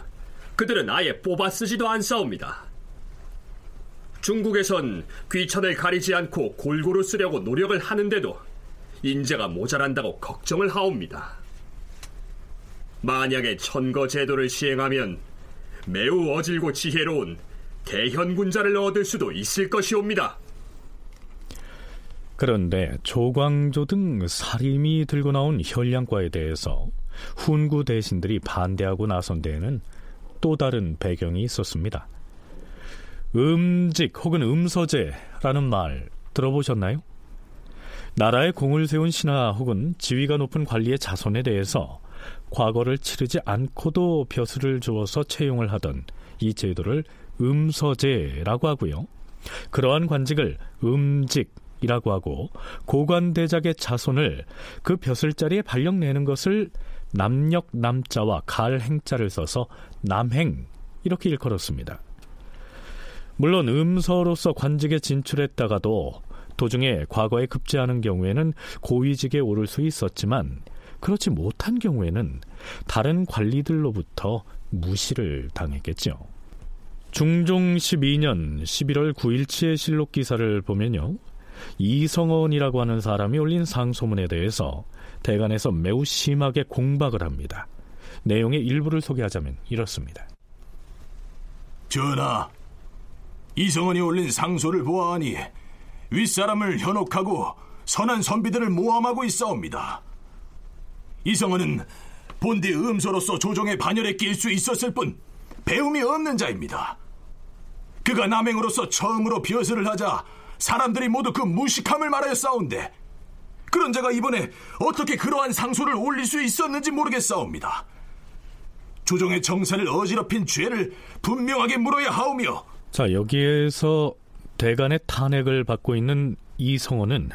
그들은 아예 뽑아 쓰지도 않사옵니다. 중국에선 귀천을 가리지 않고 골고루 쓰려고 노력을 하는데도 인재가 모자란다고 걱정을 하옵니다. 만약에 천거 제도를 시행하면 매우 어질고 지혜로운 대현군자를 얻을 수도 있을 것이옵니다. 그런데 조광조 등 사림이 들고 나온 혈량과에 대해서 훈구 대신들이 반대하고 나선 데에는 또 다른 배경이 있었습니다. 음직 혹은 음서제라는 말 들어보셨나요? 나라에 공을 세운 신하 혹은 지위가 높은 관리의 자손에 대해서 과거를 치르지 않고도 벼슬을 주어서 채용을 하던 이 제도를 음서제라고 하고요. 그러한 관직을 음직 이라고 하고 고관대작의 자손을 그 벼슬자리에 발령내는 것을 남역 남자와 갈 행자를 써서 남행 이렇게 일컬었습니다. 물론 음서로서 관직에 진출했다가도 도중에 과거에 급제하는 경우에는 고위직에 오를 수 있었지만 그렇지 못한 경우에는 다른 관리들로부터 무시를 당했겠죠. 중종 12년 11월 9일치의 실록 기사를 보면요. 이성원이라고 하는 사람이 올린 상소문에 대해서 대관에서 매우 심하게 공박을 합니다. 내용의 일부를 소개하자면 이렇습니다. 전하, 이성원이 올린 상소를 보아하니 윗사람을 현혹하고 선한 선비들을 모함하고 있사옵니다. 이성원은 본디 음소로서 조정의 반열에 낄 수 있었을 뿐 배움이 없는 자입니다. 그가 남행으로서 처음으로 벼슬을 하자 사람들이 모두 그 무식함을 말하여 싸운데 그런 자가 이번에 어떻게 그러한 상소를 올릴 수 있었는지 모르겠사옵니다. 조정의 정사를 어지럽힌 죄를 분명하게 물어야 하오며 자, 여기에서 대간의 탄핵을 받고 있는 이성원은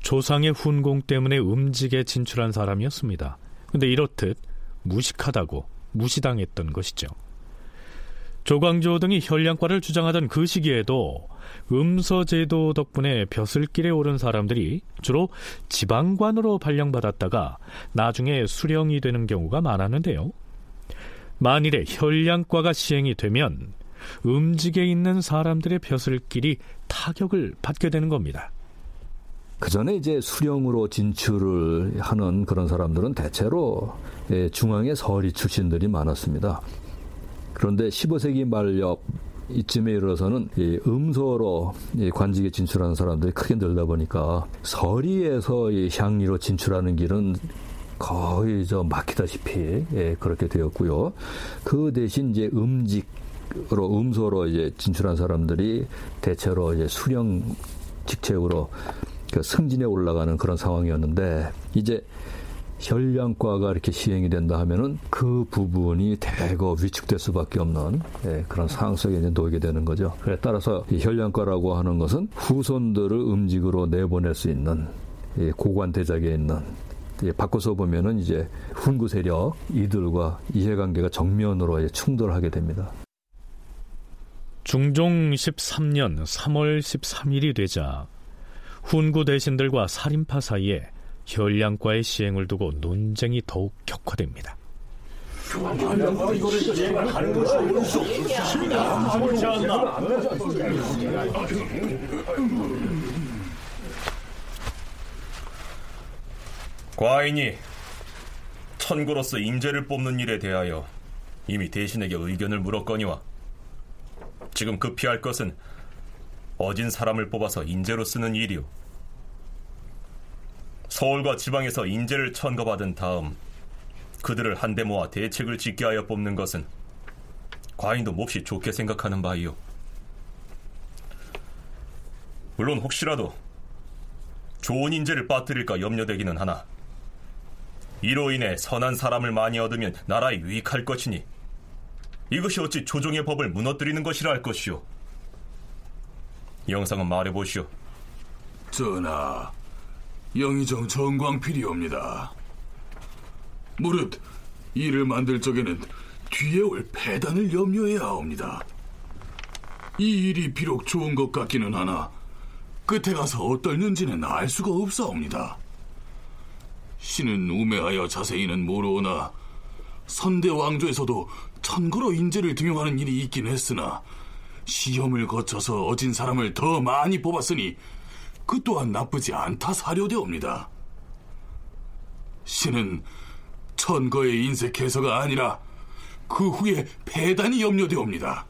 조상의 훈공 때문에 음직에 진출한 사람이었습니다. 근데 이렇듯 무식하다고 무시당했던 것이죠. 조광조 등이 혈량과를 주장하던 그 시기에도 음서 제도 덕분에 벼슬길에 오른 사람들이 주로 지방관으로 발령받았다가 나중에 수령이 되는 경우가 많았는데요. 만일에 혈량과가 시행이 되면 음직에 있는 사람들의 벼슬길이 타격을 받게 되는 겁니다. 그 전에 이제 수령으로 진출을 하는 그런 사람들은 대체로 예, 중앙의 서리 출신들이 많았습니다. 그런데 15세기 말엽 이쯤에 이르러서는 음소로 관직에 진출하는 사람들이 크게 늘다 보니까 서리에서 향리로 진출하는 길은 거의 저 막히다시피 예, 그렇게 되었고요. 그 대신 이제 음직 으로 음소로 이제 진출한 사람들이 대체로 이제 수령 직책으로 그 승진에 올라가는 그런 상황이었는데 이제 혈량과가 이렇게 시행이 된다 하면은 그 부분이 대거 위축될 수밖에 없는 예, 그런 상황 속에 이제 놓이게 되는 거죠. 그래 따라서 이 혈량과라고 하는 것은 후손들을 음직으로 내보낼 수 있는 이 고관 대작에 있는 예, 바꿔서 보면은 이제 훈구 세력 이들과 이해관계가 정면으로 충돌하게 됩니다. 중종 13년 3월 13일이 되자 훈구 대신들과 살인파 사이에 혈량과의 시행을 두고 논쟁이 더욱 격화됩니다. 과인이 천고로서 인재를 뽑는 일에 대하여 이미 대신에게 의견을 물었거니와 지금 급히 할 것은 어진 사람을 뽑아서 인재로 쓰는 일이오. 서울과 지방에서 인재를 천거받은 다음 그들을 한데 모아 대책을 짓게 하여 뽑는 것은 과인도 몹시 좋게 생각하는 바이오. 물론 혹시라도 좋은 인재를 빠뜨릴까 염려되기는 하나 이로 인해 선한 사람을 많이 얻으면 나라에 유익할 것이니 이것이 어찌 조정의 법을 무너뜨리는 것이라 할 것이오. 영상은 말해보시오. 전하, 영의정 정광필이옵니다. 무릇 이를 만들 적에는 뒤에 올 배단을 염려해야 하옵니다. 이 일이 비록 좋은 것 같기는 하나 끝에 가서 어떨는지는 알 수가 없사옵니다. 신은 우매하여 자세히는 모르오나 선대 왕조에서도 천거로 인재를 등용하는 일이 있긴 했으나 시험을 거쳐서 어진 사람을 더 많이 뽑았으니 그 또한 나쁘지 않다 사료되옵니다. 신은 천거의 인색해서가 아니라 그 후에 배단이 염려되옵니다.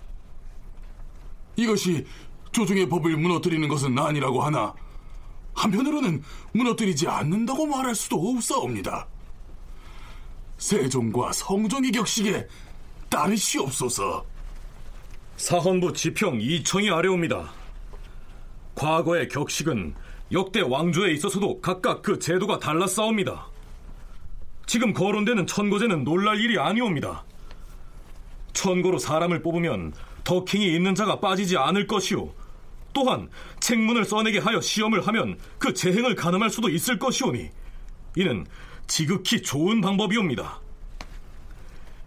이것이 조정의 법을 무너뜨리는 것은 아니라고 하나 한편으로는 무너뜨리지 않는다고 말할 수도 없사옵니다. 세종과 성종의 격식에 따르시옵소서. 사헌부 지평 이청이 아래옵니다. 과거의 격식은 역대 왕조에 있어서도 각각 그 제도가 달랐사옵니다. 지금 거론되는 천고제는 놀랄 일이 아니옵니다. 천고로 사람을 뽑으면 덕행이 있는 자가 빠지지 않을 것이오. 또한 책문을 써내게 하여 시험을 하면 그 재행을 가늠할 수도 있을 것이오니 이는 지극히 좋은 방법이옵니다.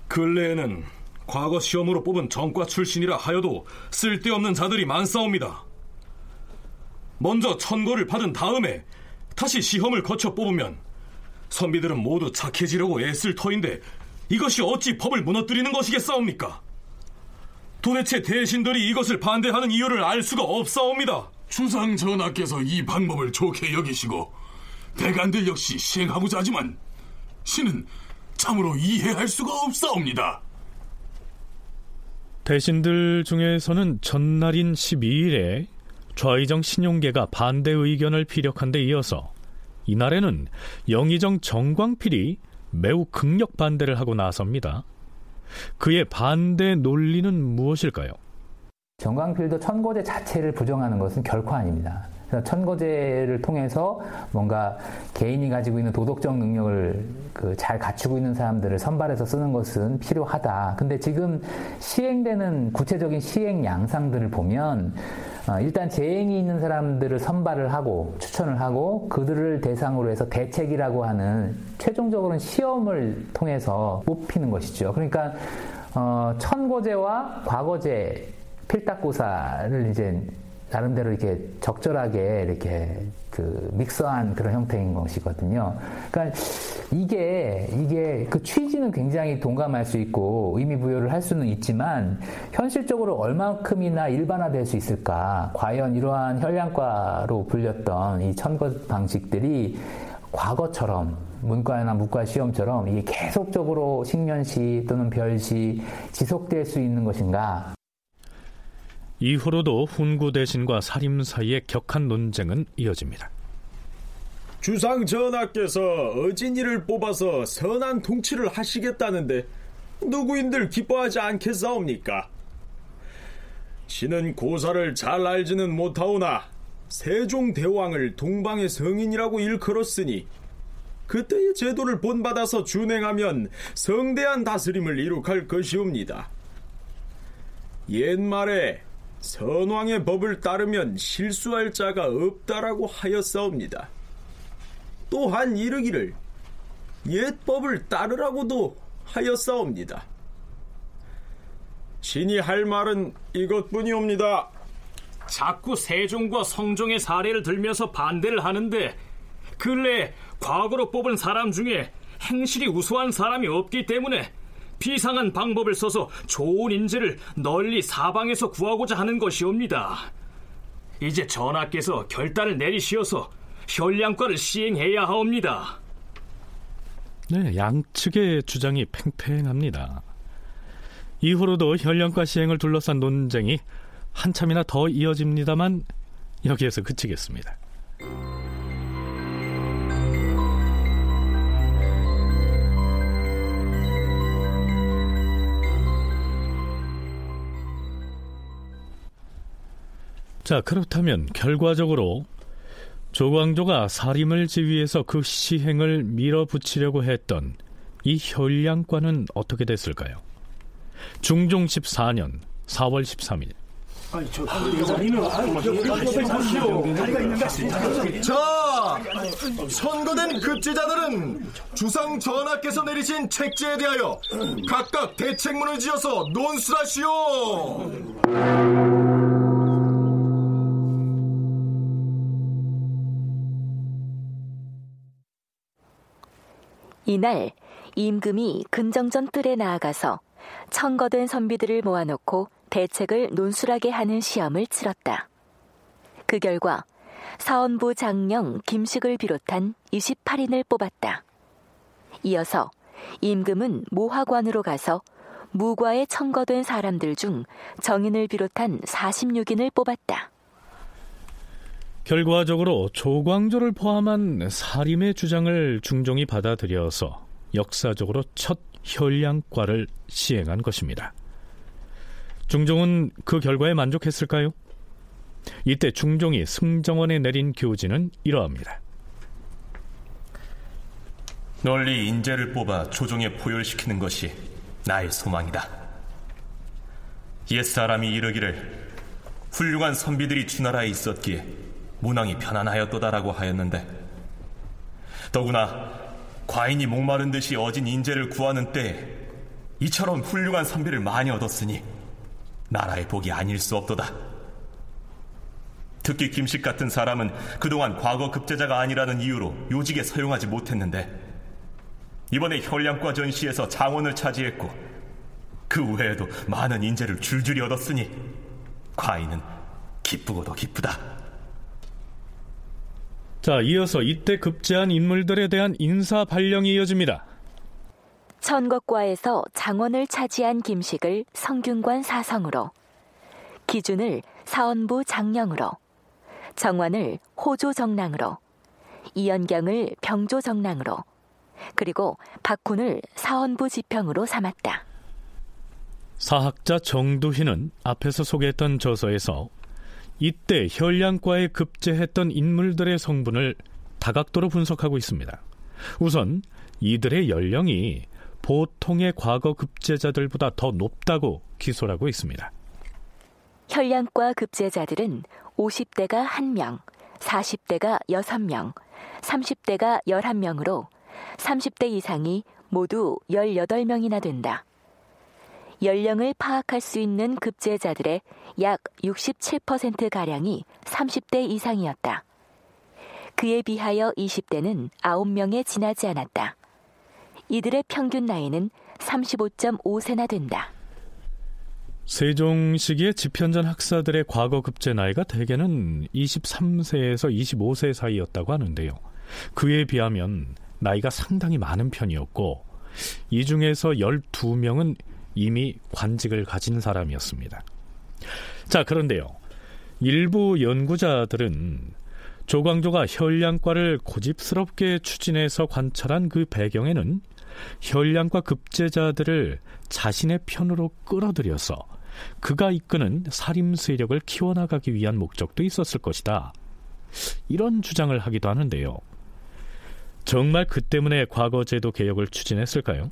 근래에는 과거 시험으로 뽑은 전과 출신이라 하여도 쓸데없는 자들이 많사옵니다. 먼저 천거를 받은 다음에 다시 시험을 거쳐 뽑으면 선비들은 모두 착해지려고 애쓸 터인데 이것이 어찌 법을 무너뜨리는 것이겠사옵니까? 도대체 대신들이 이것을 반대하는 이유를 알 수가 없사옵니다. 주상 전하께서 이 방법을 좋게 여기시고 대간들 역시 시행하고자 하지만 신은 참으로 이해할 수가 없사옵니다. 대신들 중에서는 전날인 12일에 좌의정 신용계가 반대 의견을 피력한 데 이어서 이날에는 영의정 정광필이 매우 극력 반대를 하고 나섭니다. 그의 반대 논리는 무엇일까요? 정광필도 천거제 자체를 부정하는 것은 결코 아닙니다. 천거제를 통해서 뭔가 개인이 가지고 있는 도덕적 능력을 그 잘 갖추고 있는 사람들을 선발해서 쓰는 것은 필요하다. 근데 지금 시행되는 구체적인 시행 양상들을 보면 어, 일단 재행이 있는 사람들을 선발을 하고 추천을 하고 그들을 대상으로 해서 대책이라고 하는 최종적으로는 시험을 통해서 뽑히는 것이죠. 그러니까 어, 천거제와 과거제 필탁고사를 이제 나름대로 이렇게 적절하게 이렇게 그 믹서한 그런 형태인 것이거든요. 그러니까 이게 이게 그 취지는 굉장히 동감할 수 있고 의미 부여를 할 수는 있지만 현실적으로 얼마큼이나 일반화될 수 있을까? 과연 이러한 혈량과로 불렸던 이 천거 방식들이 과거처럼 문과나 무과 시험처럼 이게 계속적으로 식년시 또는 별시 지속될 수 있는 것인가? 이후로도 훈구 대신과 사림 사이의 격한 논쟁은 이어집니다. 주상 전하께서 어진이를 뽑아서 선한 통치를 하시겠다는데 누구인들 기뻐하지 않겠사옵니까? 신은 고사를 잘 알지는 못하오나 세종대왕을 동방의 성인이라고 일컬었으니 그때의 제도를 본받아서 준행하면 성대한 다스림을 이룩할 것이옵니다. 옛말에 선왕의 법을 따르면 실수할 자가 없다라고 하였사옵니다. 또한 이르기를 옛 법을 따르라고도 하였사옵니다. 신이 할 말은 이것뿐이옵니다. 자꾸 세종과 성종의 사례를 들면서 반대를 하는데 근래 과거로 뽑은 사람 중에 행실이 우수한 사람이 없기 때문에 비상한 방법을 써서 좋은 인재를 널리 사방에서 구하고자 하는 것이옵니다. 이제 전하께서 결단을 내리시어서 혈량과를 시행해야 하옵니다. 네, 양측의 주장이 팽팽합니다. 이후로도 혈량과 시행을 둘러싼 논쟁이 한참이나 더 이어집니다만 여기에서 그치겠습니다. 자, 그렇다면 결과적으로 조광조가 사림을 지휘해서 그 시행을 밀어붙이려고 했던 이 혈량과는 어떻게 됐을까요? 중종 14년 4월 13일 자, 선거된 급제자들은 주상 전하께서 내리신 책제에 대하여 각각 대책문을 지어서 논술하시오. 이날 임금이 근정전 뜰에 나아가서 청거된 선비들을 모아놓고 대책을 논술하게 하는 시험을 치렀다. 그 결과 사원부 장령 김식을 비롯한 28인을 뽑았다. 이어서 임금은 모화관으로 가서 무과에 청거된 사람들 중 정인을 비롯한 46인을 뽑았다. 결과적으로 조광조를 포함한 사림의 주장을 중종이 받아들여서 역사적으로 첫 혈량과를 시행한 것입니다. 중종은 그 결과에 만족했을까요? 이때 중종이 승정원에 내린 교지는 이러합니다. 널리 인재를 뽑아 조정에 포열시키는 것이 나의 소망이다. 옛사람이 이르기를 훌륭한 선비들이 주나라에 있었기에 문왕이 편안하였도다라고 하였는데 더구나 과인이 목마른 듯이 어진 인재를 구하는 때에 이처럼 훌륭한 선비를 많이 얻었으니 나라의 복이 아닐 수 없도다. 특히 김식 같은 사람은 그동안 과거 급제자가 아니라는 이유로 요직에 서용하지 못했는데 이번에 혈량과 전시에서 장원을 차지했고 그 외에도 많은 인재를 줄줄이 얻었으니 과인은 기쁘고도 기쁘다. 자, 이어서 이때 급제한 인물들에 대한 인사 발령이 이어집니다. 천거과에서 장원을 차지한 김식을 성균관 사성으로, 기준을 사원부 장령으로, 정관을 호조 정랑으로, 이연경을 병조 정랑으로, 그리고 박훈을 사원부 지평으로 삼았다. 사학자 정두희는 앞에서 소개했던 저서에서 이때 혈량과에 급제했던 인물들의 성분을 다각도로 분석하고 있습니다. 우선 이들의 연령이 보통의 과거 급제자들보다 더 높다고 기소하고 있습니다. 혈량과 급제자들은 50대가 1명, 40대가 6명, 30대가 11명으로 30대 이상이 모두 18명이나 된다. 연령을 파악할 수 있는 급제자들의 약 67%가량이 30대 이상이었다. 그에 비하여 20대는 9명에 지나지 않았다. 이들의 평균 나이는 35.5세나 된다. 세종 시기의 집현전 학사들의 과거 급제 나이가 대개는 23세에서 25세 사이였다고 하는데요. 그에 비하면 나이가 상당히 많은 편이었고 이 중에서 12명은 이미 관직을 가진 사람이었습니다. 자, 그런데요. 일부 연구자들은 조광조가 혈량과를 고집스럽게 추진해서 관찰한 그 배경에는 혈량과 급제자들을 자신의 편으로 끌어들여서 그가 이끄는 살림 세력을 키워나가기 위한 목적도 있었을 것이다. 이런 주장을 하기도 하는데요. 정말 그 때문에 과거제도 개혁을 추진했을까요?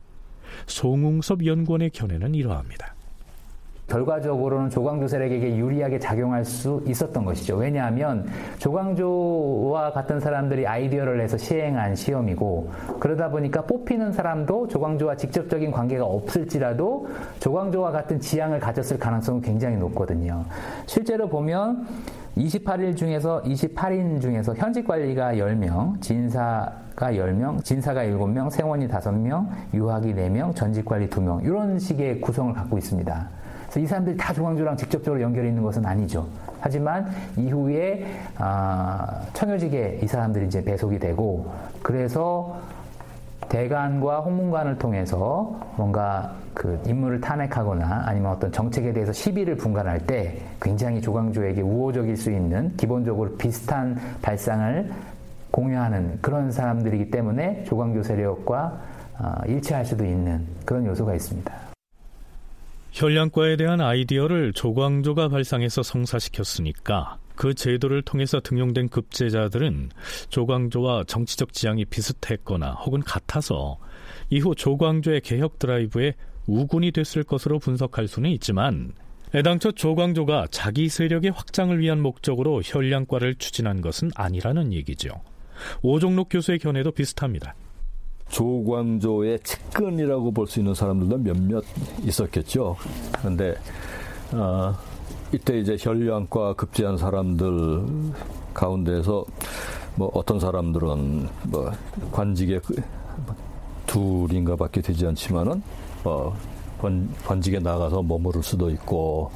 송웅섭 연구원의 견해는 이러합니다. 결과적으로는 조광조 세력에게 유리하게 작용할 수 있었던 것이죠. 왜냐하면 조광조와 같은 사람들이 아이디어를 내서 시행한 시험이고 그러다 보니까 뽑히는 사람도 조광조와 직접적인 관계가 없을지라도 조광조와 같은 지향을 가졌을 가능성은 굉장히 높거든요. 실제로 보면 28일 중에서 28인 중에서 현직 관리가 10명, 진사가 10명, 진사가 7명, 생원이 5명, 유학이 4명, 전직 관리 2명 이런 식의 구성을 갖고 있습니다. 그래서 이 사람들이 다 조광조랑 직접적으로 연결이 있는 것은 아니죠. 하지만 이후에 아, 청요직에 이 사람들이 이제 배속이 되고 그래서 대관과 홍문관을 통해서 뭔가 그 인물을 탄핵하거나 아니면 어떤 정책에 대해서 시비를 분간할 때 굉장히 조광조에게 우호적일 수 있는 기본적으로 비슷한 발상을 공유하는 그런 사람들이기 때문에 조광조 세력과 아, 일치할 수도 있는 그런 요소가 있습니다. 혈량과에 대한 아이디어를 조광조가 발상해서 성사시켰으니까 그 제도를 통해서 등용된 급제자들은 조광조와 정치적 지향이 비슷했거나 혹은 같아서 이후 조광조의 개혁 드라이브에 우군이 됐을 것으로 분석할 수는 있지만 애당초 조광조가 자기 세력의 확장을 위한 목적으로 혈량과를 추진한 것은 아니라는 얘기죠. 오종록 교수의 견해도 비슷합니다. 조광조의 측근이라고 볼 수 있는 사람들도 몇몇 있었겠죠. 그런데 어, 이때 이제 혈류안과 급제한 사람들 가운데서 뭐 어떤 사람들은 뭐 관직에 그 둘인가 밖에 되지 않지만은 어, 관, 관직에 나가서 머무를 수도 있고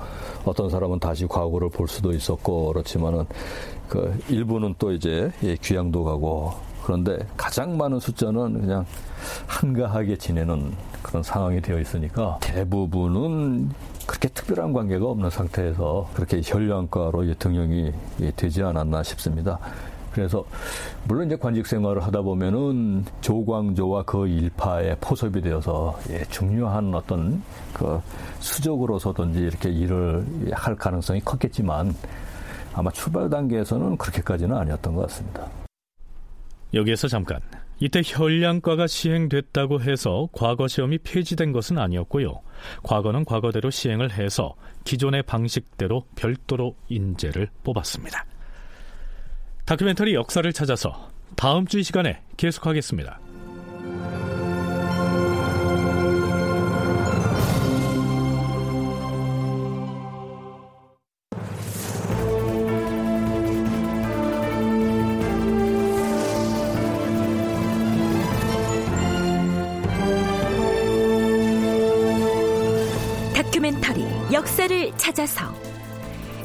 어떤 사람은 다시 과거를 볼 수도 있었고 그렇지만은 그 일부는 또 이제 예, 귀향도 가고 그런데 가장 많은 숫자는 그냥 한가하게 지내는 그런 상황이 되어 있으니까 대부분은 그렇게 특별한 관계가 없는 상태에서 그렇게 혈류안과로 등용이 되지 않았나 싶습니다. 그래서 물론 이제 관직 생활을 하다 보면은 조광조와 그 일파에 포섭이 되어서 예, 중요한 어떤 그 수적으로서든지 이렇게 일을 할 가능성이 컸겠지만 아마 출발 단계에서는 그렇게까지는 아니었던 것 같습니다. 여기에서 잠깐. 이때 혈량과가 시행됐다고 해서 과거 시험이 폐지된 것은 아니었고요. 과거는 과거대로 시행을 해서 기존의 방식대로 별도로 인재를 뽑았습니다. 다큐멘터리 역사를 찾아서 다음 주 이 시간에 계속하겠습니다. 찾아서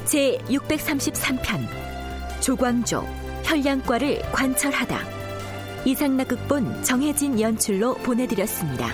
제 633편 조광조 혈량과를 관철하다 이상락 극본 정혜진 연출로 보내드렸습니다.